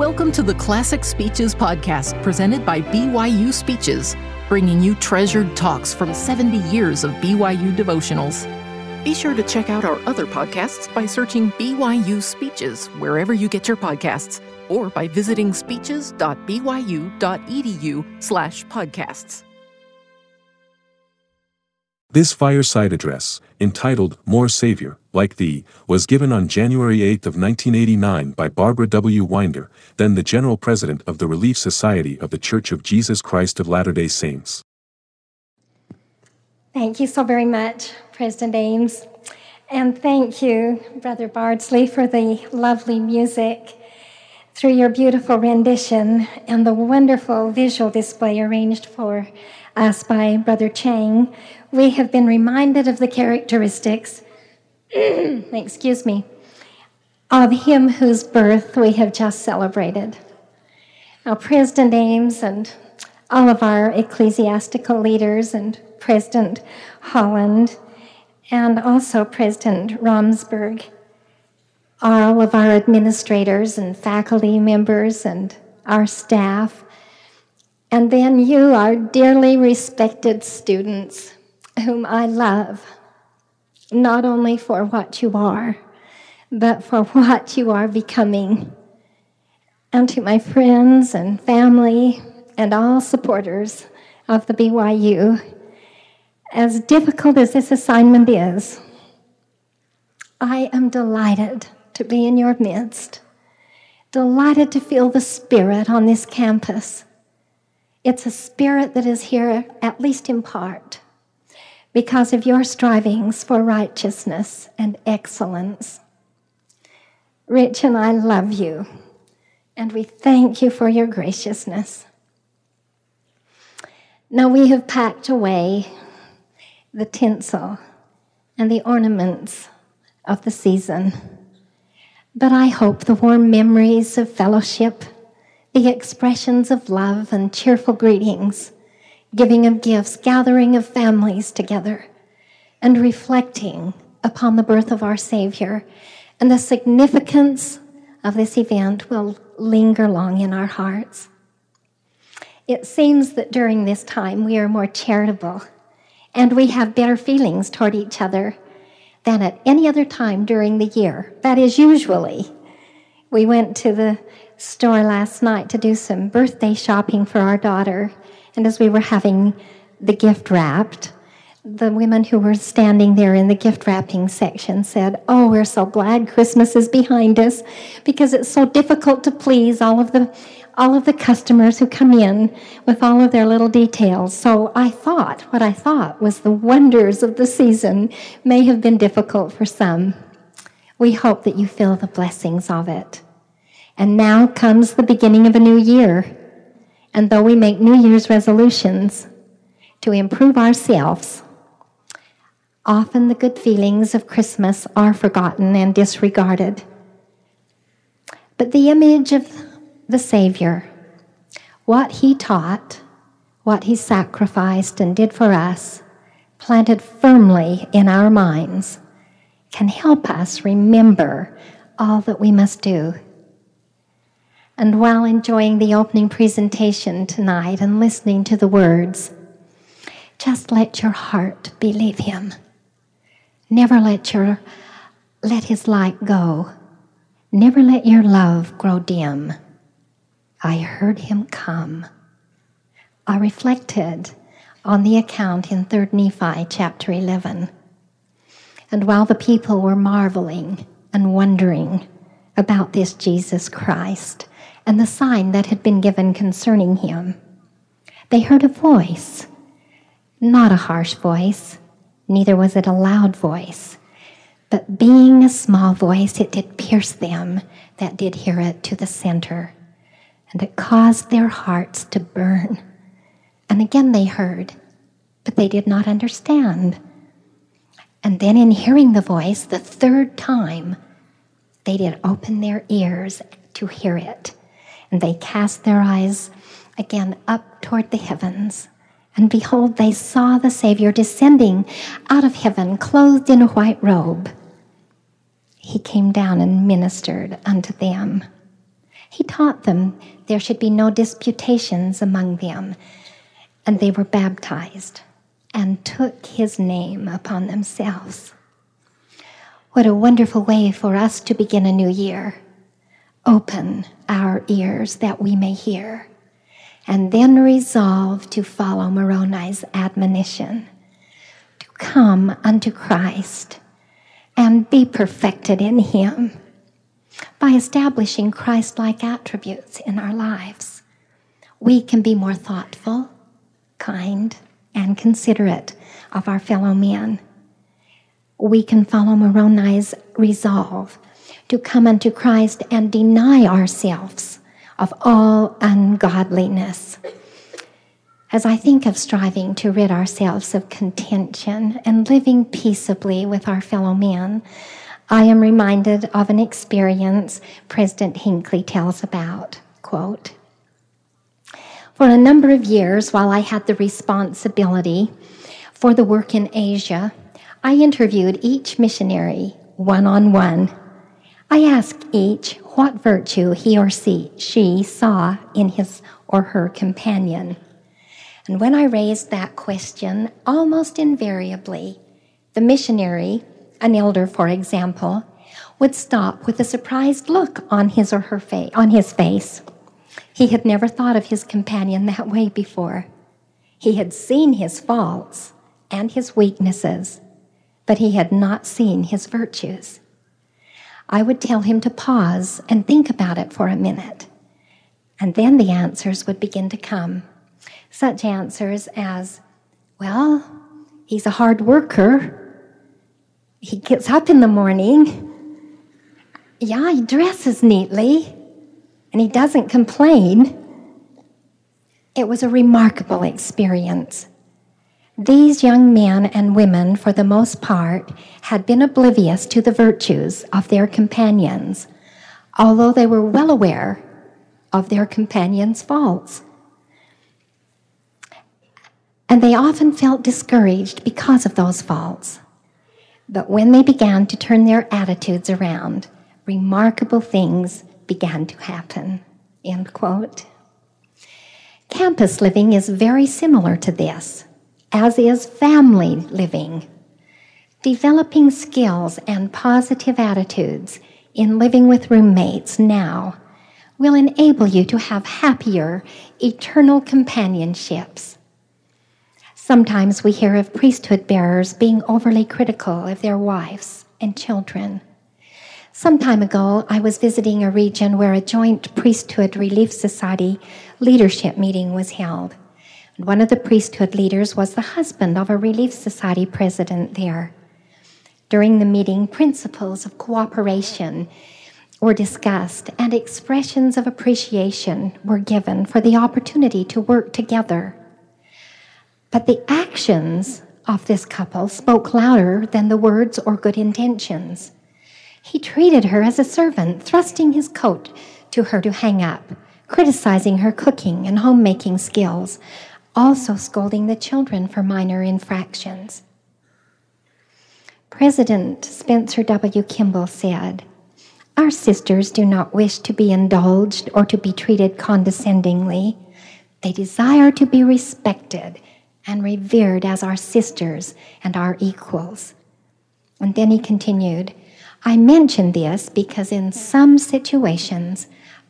Welcome to the Classic Speeches podcast presented by BYU Speeches, bringing you treasured talks from 70 years of BYU devotionals. Be sure to check out our other podcasts by searching BYU Speeches wherever you get your podcasts or by visiting speeches.byu.edu/podcasts. This fireside address, entitled More Savior, Like Thee, was given on January 8 of 1989 by Barbara W. Winder, then the General President of the Relief Society of the Church of Jesus Christ of Latter-day Saints. Thank you so very much, President Ames. And thank you, Brother Bardsley, for the lovely music. Through your beautiful rendition and the wonderful visual display arranged for us by Brother Chang, we have been reminded of the characteristics, excuse me, of him whose birth we have just celebrated. Now, President Ames and all of our ecclesiastical leaders and President Holland and also President Romsberg, all of our administrators and faculty members and our staff, and then you, our dearly respected students, whom I love, not only for what you are, but for what you are becoming. And to my friends and family and all supporters of the BYU, as difficult as this assignment is, I am delighted to be in your midst, delighted to feel the Spirit on this campus. It's a spirit that is here, at least in part, because of your strivings for righteousness and excellence. Rich and I love you, and we thank you for your graciousness. Now we have packed away the tinsel and the ornaments of the season, but I hope the warm memories of fellowship, the expressions of love and cheerful greetings, giving of gifts, gathering of families together, and reflecting upon the birth of our Savior and the significance of this event will linger long in our hearts. It seems that during this time we are more charitable and we have better feelings toward each other than at any other time during the year. That is usually. We went to the store last night to do some birthday shopping for our daughter, and as we were having the gift wrapped, the women who were standing there in the gift wrapping section said, Oh, we're so glad Christmas is behind us because it's so difficult to please all of the all of the customers who come in with all of their little details. So I thought, what I thought was the wonders of the season may have been difficult for some. We hope that you feel the blessings of it. And now comes the beginning of a new year. And though we make New Year's resolutions to improve ourselves, often the good feelings of Christmas are forgotten and disregarded. But the image of the Savior, what he taught, what he sacrificed and did for us, planted firmly in our minds, can help us remember all that we must do. And while enjoying the opening presentation tonight and listening to the words, just let your heart believe him. Never let your let his light go. Never let your love grow dim. I heard him come. I reflected on the account in 3rd Nephi chapter 11. And while the people were marveling and wondering about this Jesus Christ and the sign that had been given concerning him, they heard a voice, not a harsh voice, neither was it a loud voice, but being a small voice, it did pierce them that did hear it to the center and it caused their hearts to burn. And again they heard, but they did not understand. And then, in hearing the voice the third time, they did open their ears to hear it. And they cast their eyes again up toward the heavens. And behold, they saw the Savior descending out of heaven, clothed in a white robe. He came down and ministered unto them. He taught them there should be no disputations among them, and they were baptized and took his name upon themselves. What a wonderful way for us to begin a new year. Open our ears that we may hear, and then resolve to follow Moroni's admonition to come unto Christ and be perfected in him by establishing Christ like attributes in our lives. We can be more thoughtful, kind, and considerate of our fellow men. We can follow Moroni's resolve to come unto Christ and deny ourselves of all ungodliness. As I think of striving to rid ourselves of contention and living peaceably with our fellow men, I am reminded of an experience President Hinckley tells about. Quote, for a number of years, while I had the responsibility for the work in Asia, I interviewed each missionary one on one. I asked each what virtue he or she saw in his or her companion. And when I raised that question, almost invariably, the missionary, an elder for example, would stop with a surprised look on his or her face, on his face. He had never thought of his companion that way before. He had seen his faults and his weaknesses, but he had not seen his virtues. I would tell him to pause and think about it for a minute, and then the answers would begin to come. Such answers as, Well, he's a hard worker. He gets up in the morning. Yeah, he dresses neatly and he doesn't complain. It was a remarkable experience. These young men and women, for the most part, had been oblivious to the virtues of their companions, although they were well aware of their companions' faults. And they often felt discouraged because of those faults. But when they began to turn their attitudes around, remarkable things began to happen. End quote. Campus living is very similar to this, as is family living. Developing skills and positive attitudes in living with roommates now will enable you to have happier, eternal companionships. Sometimes we hear of priesthood bearers being overly critical of their wives and children. Some time ago, I was visiting a region where a joint priesthood relief society leadership meeting was held. One of the priesthood leaders was the husband of a relief society president there. During the meeting, principles of cooperation were discussed and expressions of appreciation were given for the opportunity to work together. But the actions of this couple spoke louder than the words or good intentions. He treated her as a servant, thrusting his coat to her to hang up, criticizing her cooking and homemaking skills, also scolding the children for minor infractions. President Spencer W. Kimball said, Our sisters do not wish to be indulged or to be treated condescendingly. They desire to be respected and revered as our sisters and our equals. And then he continued, I mention this because in some situations,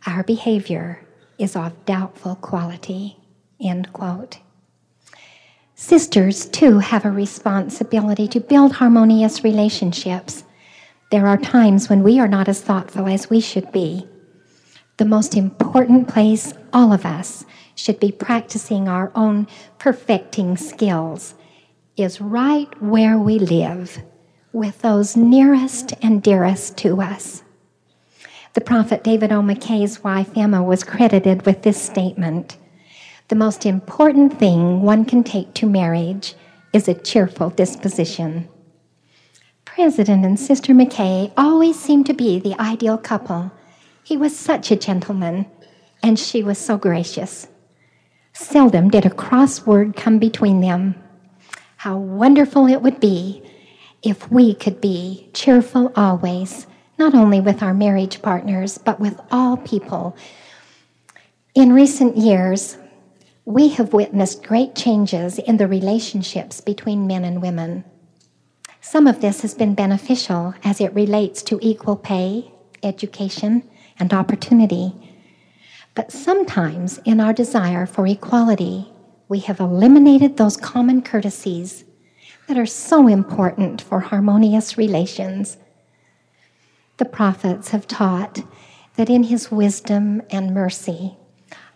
our behavior is of doubtful quality. End quote. Sisters, too, have a responsibility to build harmonious relationships. There are times when we are not as thoughtful as we should be. The most important place all of us should be practicing our own perfecting skills is right where we live with those nearest and dearest to us. The prophet David O. McKay's wife Emma was credited with this statement The most important thing one can take to marriage is a cheerful disposition. President and Sister McKay always seemed to be the ideal couple. He was such a gentleman, and she was so gracious. Seldom did a cross word come between them. How wonderful it would be if we could be cheerful always, not only with our marriage partners, but with all people In recent years, we have witnessed great changes in the relationships between men and women. Some of this has been beneficial as it relates to equal pay, education, and opportunity. But sometimes, in our desire for equality, we have eliminated those common courtesies that are so important for harmonious relations. The prophets have taught that in his wisdom and mercy,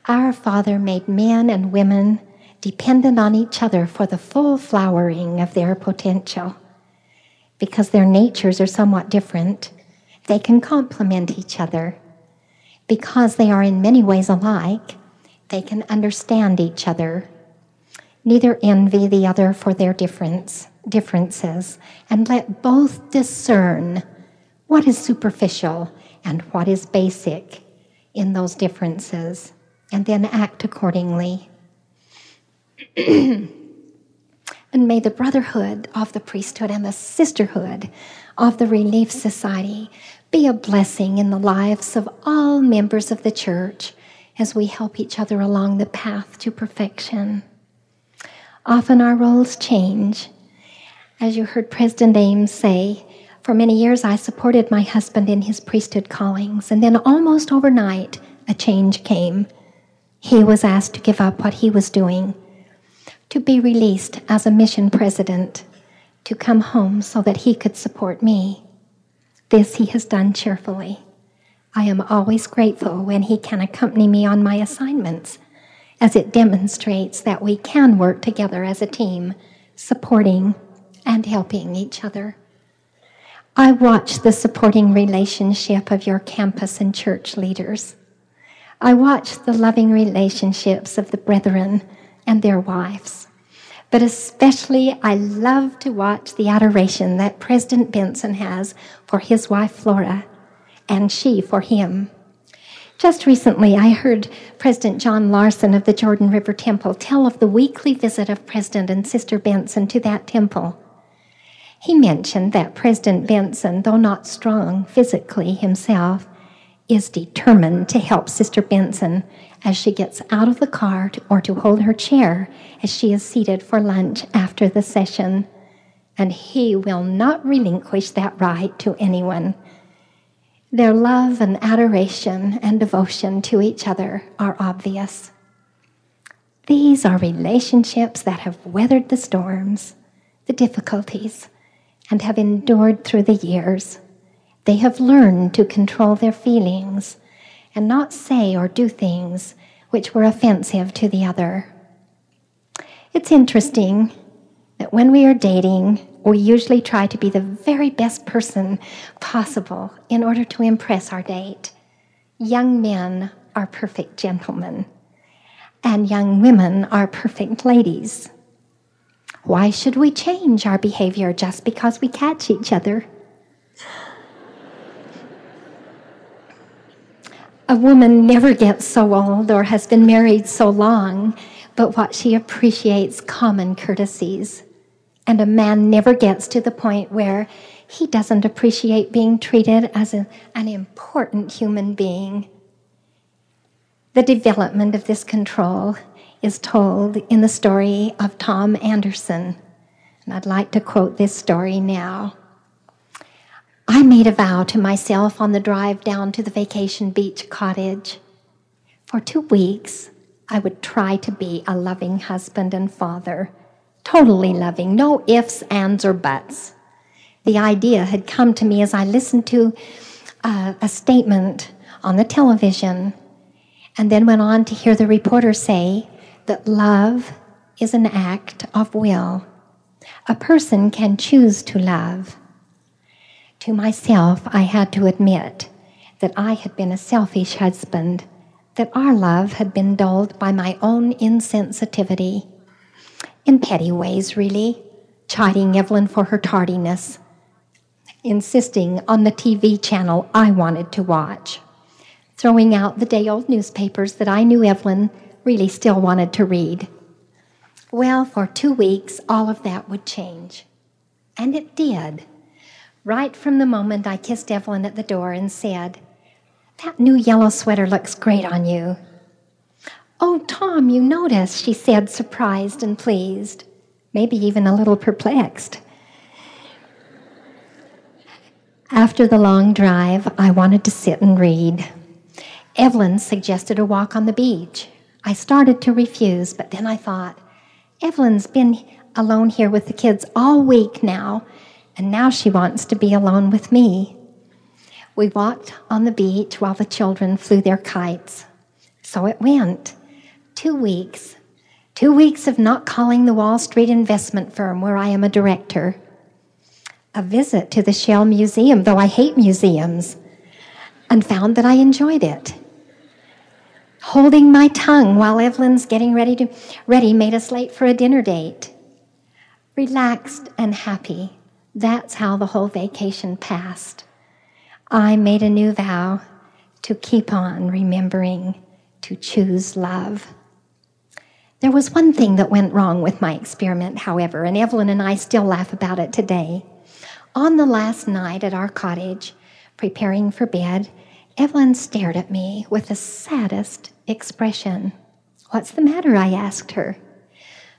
our Father made men and women dependent on each other for the full flowering of their potential. Because their natures are somewhat different, they can complement each other. Because they are in many ways alike, they can understand each other. Neither envy the other for their difference, differences, and let both discern what is superficial and what is basic in those differences, and then act accordingly. and may the brotherhood of the priesthood and the sisterhood of the Relief Society be a blessing in the lives of all members of the church as we help each other along the path to perfection. Often our roles change. As you heard President Ames say, for many years I supported my husband in his priesthood callings, and then almost overnight a change came. He was asked to give up what he was doing, to be released as a mission president, to come home so that he could support me. This he has done cheerfully. I am always grateful when he can accompany me on my assignments, as it demonstrates that we can work together as a team, supporting and helping each other. I watch the supporting relationship of your campus and church leaders. I watch the loving relationships of the brethren and their wives. But especially, I love to watch the adoration that President Benson has for his wife Flora, and she for him. Just recently, I heard President John Larson of the Jordan River Temple tell of the weekly visit of President and Sister Benson to that temple. He mentioned that President Benson, though not strong physically himself, is determined to help Sister Benson as she gets out of the car to, or to hold her chair as she is seated for lunch after the session. And he will not relinquish that right to anyone. Their love and adoration and devotion to each other are obvious. These are relationships that have weathered the storms, the difficulties, and have endured through the years. They have learned to control their feelings and not say or do things which were offensive to the other. It's interesting that when we are dating, we usually try to be the very best person possible in order to impress our date. Young men are perfect gentlemen, and young women are perfect ladies. Why should we change our behavior just because we catch each other? A woman never gets so old or has been married so long, but what she appreciates common courtesies. And a man never gets to the point where he doesn't appreciate being treated as a, an important human being. The development of this control is told in the story of Tom Anderson. And I'd like to quote this story now. I made a vow to myself on the drive down to the vacation beach cottage. For two weeks, I would try to be a loving husband and father, totally loving, no ifs, ands, or buts. The idea had come to me as I listened to uh, a statement on the television and then went on to hear the reporter say that love is an act of will. A person can choose to love to myself, I had to admit that I had been a selfish husband, that our love had been dulled by my own insensitivity. In petty ways, really, chiding Evelyn for her tardiness, insisting on the TV channel I wanted to watch, throwing out the day old newspapers that I knew Evelyn really still wanted to read. Well, for two weeks, all of that would change. And it did right from the moment I kissed Evelyn at the door and said, That new yellow sweater looks great on you. Oh, Tom, you noticed, she said, surprised and pleased, maybe even a little perplexed. After the long drive, I wanted to sit and read. Evelyn suggested a walk on the beach. I started to refuse, but then I thought, Evelyn's been alone here with the kids all week now, and now she wants to be alone with me. We walked on the beach while the children flew their kites. So it went. Two weeks. Two weeks of not calling the Wall Street investment firm where I am a director. A visit to the Shell Museum, though I hate museums, and found that I enjoyed it. Holding my tongue while Evelyn's getting ready to ready made us late for a dinner date. Relaxed and happy. That's how the whole vacation passed. I made a new vow to keep on remembering to choose love. There was one thing that went wrong with my experiment, however, and Evelyn and I still laugh about it today. On the last night at our cottage, preparing for bed, Evelyn stared at me with the saddest expression. What's the matter? I asked her.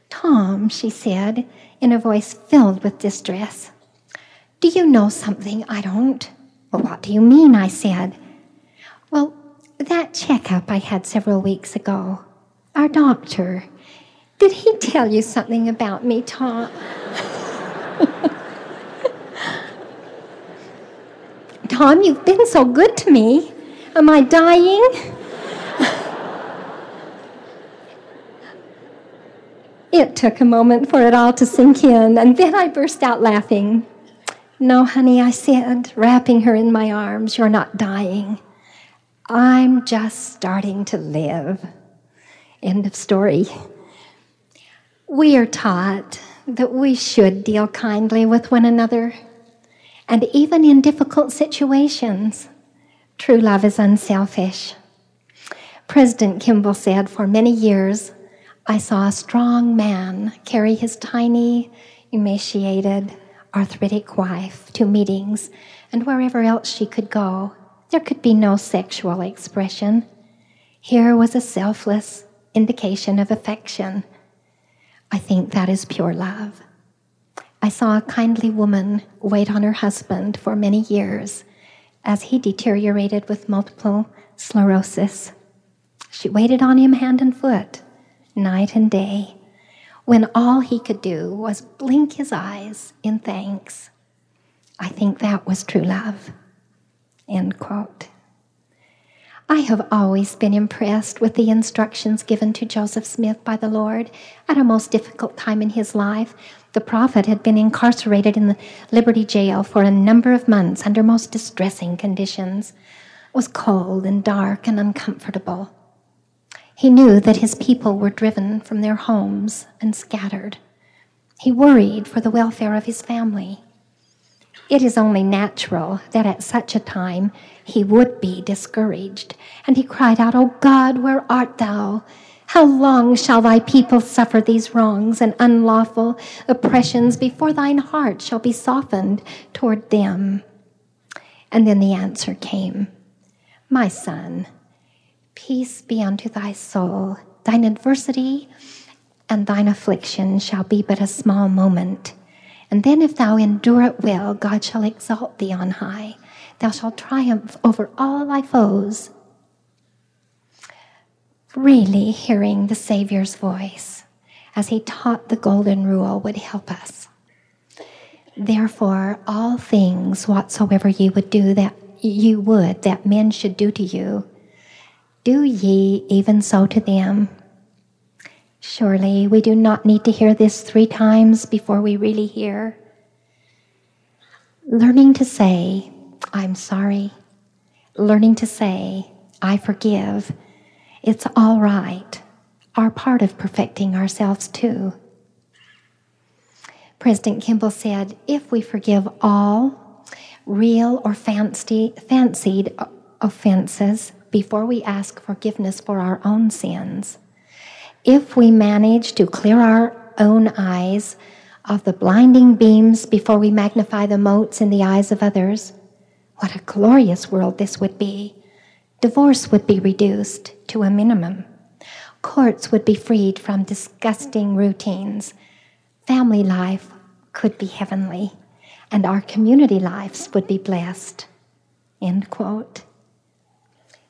Tom, she said in a voice filled with distress, do you know something I don't? Well, what do you mean? I said. Well, that checkup I had several weeks ago, our doctor, did he tell you something about me, Tom? Tom, you've been so good to me. Am I dying? it took a moment for it all to sink in, and then I burst out laughing. No, honey, I said, wrapping her in my arms, you're not dying. I'm just starting to live. End of story. We are taught that we should deal kindly with one another. And even in difficult situations, true love is unselfish. President Kimball said, For many years, I saw a strong man carry his tiny, emaciated, arthritic wife to meetings and wherever else she could go. There could be no sexual expression. Here was a selfless indication of affection. I think that is pure love. I saw a kindly woman wait on her husband for many years as he deteriorated with multiple sclerosis. She waited on him hand and foot, night and day when all he could do was blink his eyes in thanks. I think that was true love. End quote. I have always been impressed with the instructions given to Joseph Smith by the Lord at a most difficult time in his life. The prophet had been incarcerated in the Liberty Jail for a number of months under most distressing conditions. It was cold and dark and uncomfortable. He knew that his people were driven from their homes and scattered. He worried for the welfare of his family. It is only natural that at such a time he would be discouraged, and he cried out, O God, where art thou? How long shall thy people suffer these wrongs and unlawful oppressions before thine heart shall be softened toward them? And then the answer came My son, Peace be unto thy soul. Thine adversity and thine affliction shall be but a small moment. And then, if thou endure it well, God shall exalt thee on high. Thou shalt triumph over all thy foes. Really hearing the Savior's voice as he taught the golden rule would help us. Therefore, all things whatsoever ye would do that you would that men should do to you, do ye even so to them? Surely we do not need to hear this three times before we really hear. Learning to say, I'm sorry. Learning to say, I forgive. It's all right. Are part of perfecting ourselves too. President Kimball said, if we forgive all real or fancy, fancied offenses, before we ask forgiveness for our own sins. If we manage to clear our own eyes of the blinding beams before we magnify the motes in the eyes of others, what a glorious world this would be. Divorce would be reduced to a minimum. Courts would be freed from disgusting routines. Family life could be heavenly, and our community lives would be blessed. End quote.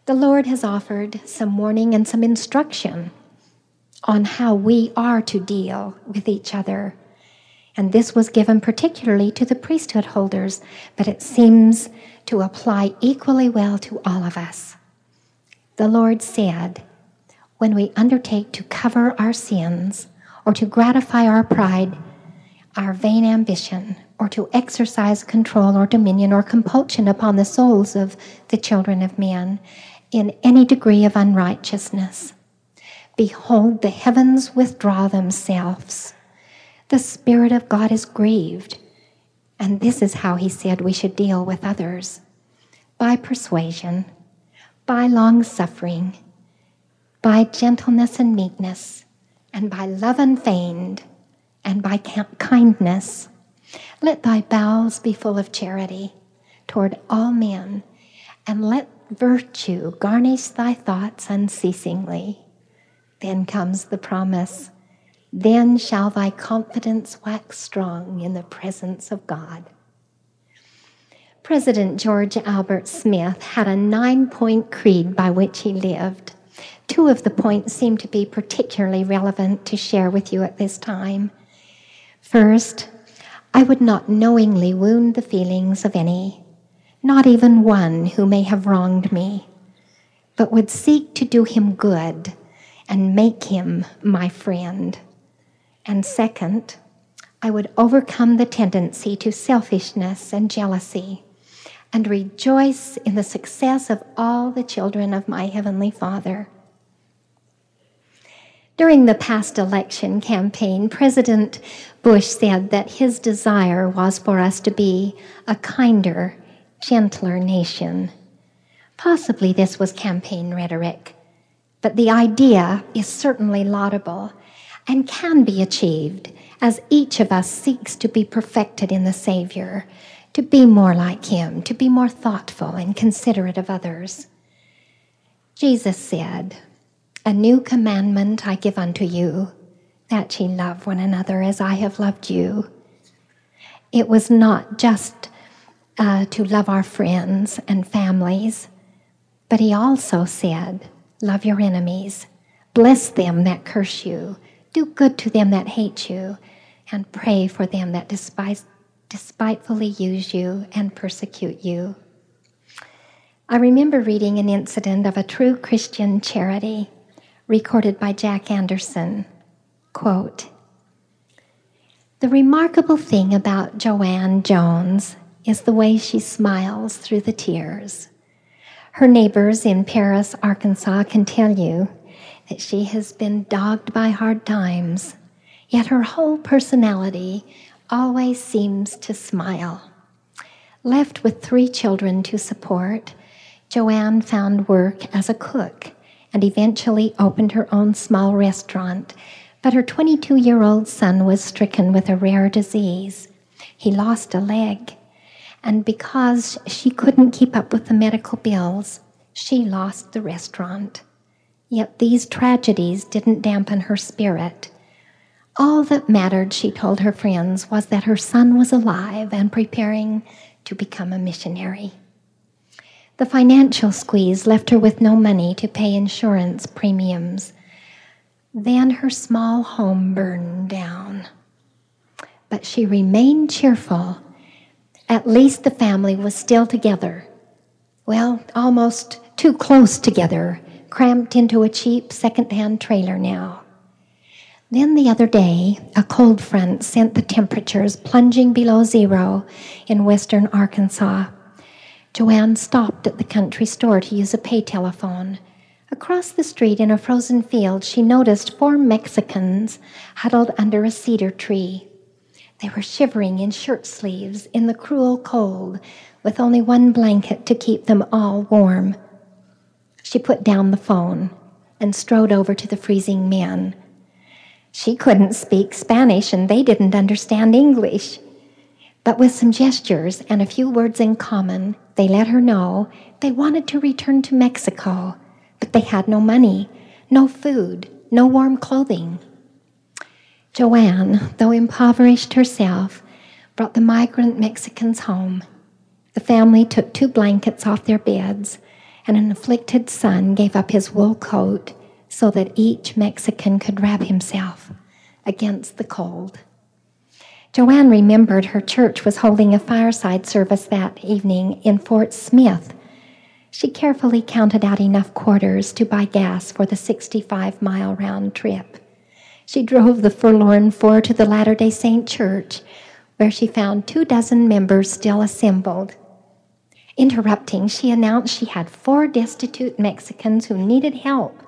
The Lord has offered some warning and some instruction on how we are to deal with each other. And this was given particularly to the priesthood holders, but it seems to apply equally well to all of us. The Lord said, when we undertake to cover our sins or to gratify our pride, our vain ambition, or to exercise control or dominion or compulsion upon the souls of the children of men, in any degree of unrighteousness. Behold, the heavens withdraw themselves. The Spirit of God is grieved. And this is how he said we should deal with others by persuasion, by long suffering, by gentleness and meekness, and by love unfeigned, and by kindness. Let thy bowels be full of charity toward all men, and let virtue garnish thy thoughts unceasingly. Then comes the promise then shall thy confidence wax strong in the presence of God. President George Albert Smith had a nine point creed by which he lived. Two of the points seem to be particularly relevant to share with you at this time. First, I would not knowingly wound the feelings of any not even one who may have wronged me, but would seek to do him good and make him my friend. And second, I would overcome the tendency to selfishness and jealousy and rejoice in the success of all the children of my Heavenly Father. During the past election campaign, President Bush said that his desire was for us to be a kinder gentler nation. Possibly this was campaign rhetoric, but the idea is certainly laudable and can be achieved as each of us seeks to be perfected in the Savior, to be more like Him, to be more thoughtful and considerate of others. Jesus said, A new commandment I give unto you, that ye love one another as I have loved you. It was not just uh, to love our friends and families, but he also said, Love your enemies, bless them that curse you, do good to them that hate you, and pray for them that despise, despitefully use you and persecute you. I remember reading an incident of a true Christian charity recorded by Jack Anderson. Quote, the remarkable thing about Joanne Jones is the way she smiles through the tears. Her neighbors in Paris, Arkansas can tell you that she has been dogged by hard times, yet her whole personality always seems to smile. Left with three children to support, Joanne found work as a cook and eventually opened her own small restaurant. But her 22 year old son was stricken with a rare disease. He lost a leg and because she couldn't keep up with the medical bills, she lost the restaurant. Yet these tragedies didn't dampen her spirit. All that mattered, she told her friends, was that her son was alive and preparing to become a missionary. The financial squeeze left her with no money to pay insurance premiums. Then her small home burned down. But she remained cheerful at least the family was still together. Well, almost too close together, cramped into a cheap second-hand trailer now. Then the other day, a cold front sent the temperatures plunging below zero in western Arkansas. Joanne stopped at the country store to use a pay telephone. Across the street in a frozen field, she noticed four Mexicans huddled under a cedar tree. They were shivering in shirt sleeves in the cruel cold, with only one blanket to keep them all warm. She put down the phone and strode over to the freezing men. She couldn't speak Spanish and they didn't understand English. But with some gestures and a few words in common, they let her know they wanted to return to Mexico, but they had no money, no food, no warm clothing. Joanne, though impoverished herself, brought the migrant Mexicans home. The family took two blankets off their beds, and an afflicted son gave up his wool coat so that each Mexican could wrap himself against the cold. Joanne remembered her church was holding a fireside service that evening in Fort Smith. She carefully counted out enough quarters to buy gas for the 65 mile round trip. She drove the forlorn four to the Latter day Saint Church, where she found two dozen members still assembled. Interrupting, she announced she had four destitute Mexicans who needed help.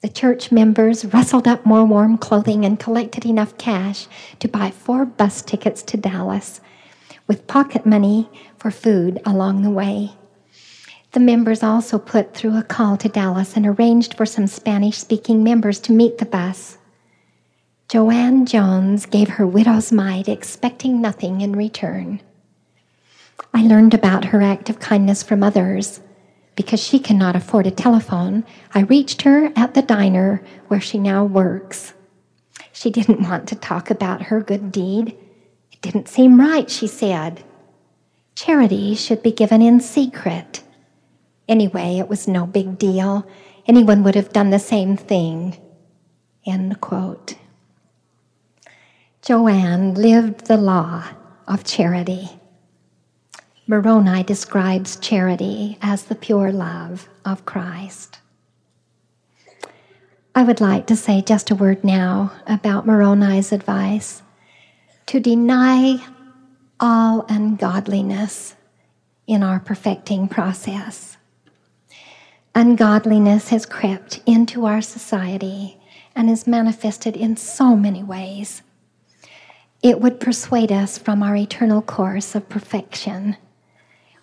The church members rustled up more warm clothing and collected enough cash to buy four bus tickets to Dallas, with pocket money for food along the way. The members also put through a call to Dallas and arranged for some Spanish speaking members to meet the bus. Joanne Jones gave her widow's mite, expecting nothing in return. I learned about her act of kindness from others. Because she cannot afford a telephone, I reached her at the diner where she now works. She didn't want to talk about her good deed. It didn't seem right, she said. Charity should be given in secret. Anyway, it was no big deal. Anyone would have done the same thing. End quote. Joanne lived the law of charity. Moroni describes charity as the pure love of Christ. I would like to say just a word now about Moroni's advice to deny all ungodliness in our perfecting process. Ungodliness has crept into our society and is manifested in so many ways it would persuade us from our eternal course of perfection.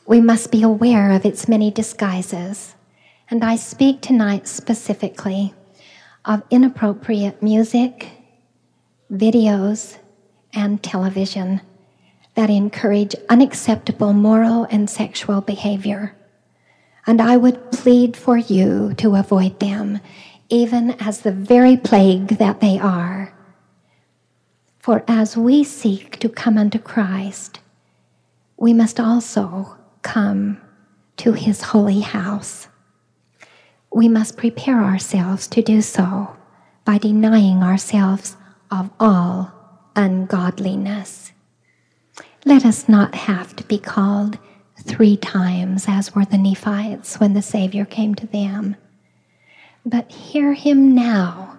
We must be aware of its many disguises, and I speak tonight specifically of inappropriate music, videos, and television that encourage unacceptable moral and sexual behavior. And I would plead for you to avoid them, even as the very plague that they are for as we seek to come unto Christ, we must also come to his holy house. We must prepare ourselves to do so by denying ourselves of all ungodliness. Let us not have to be called three times, as were the Nephites when the Savior came to them, but hear him now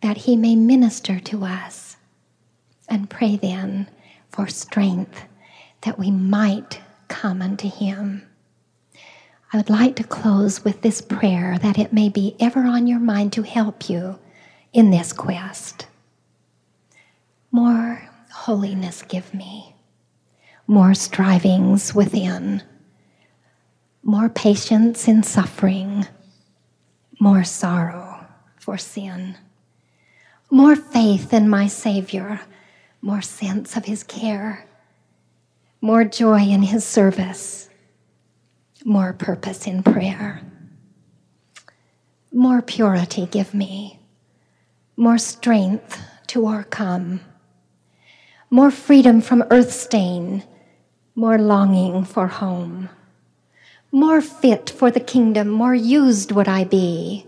that he may minister to us and pray then for strength that we might come unto him. I would like to close with this prayer that it may be ever on your mind to help you in this quest. More holiness give me, more strivings within, more patience in suffering, more sorrow for sin, more faith in my Savior more sense of his care, more joy in his service, more purpose in prayer. More purity give me, more strength to overcome, more freedom from earth stain, more longing for home, more fit for the kingdom, more used would I be,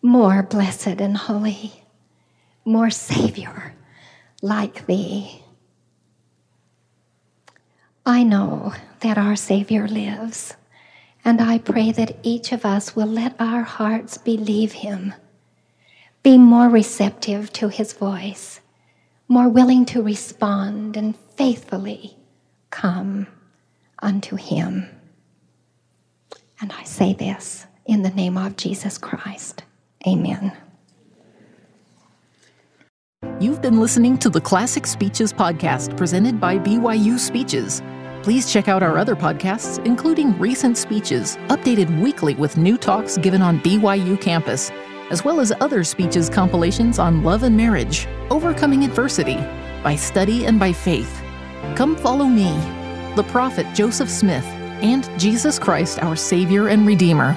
more blessed and holy, more Savior like thee. I know that our Savior lives, and I pray that each of us will let our hearts believe him, be more receptive to his voice, more willing to respond and faithfully come unto him. And I say this in the name of Jesus Christ. Amen. You've been listening to the Classic Speeches podcast presented by BYU Speeches. Please check out our other podcasts, including recent speeches, updated weekly with new talks given on BYU campus, as well as other speeches compilations on love and marriage, overcoming adversity, by study and by faith. Come follow me, the prophet Joseph Smith, and Jesus Christ, our Savior and Redeemer.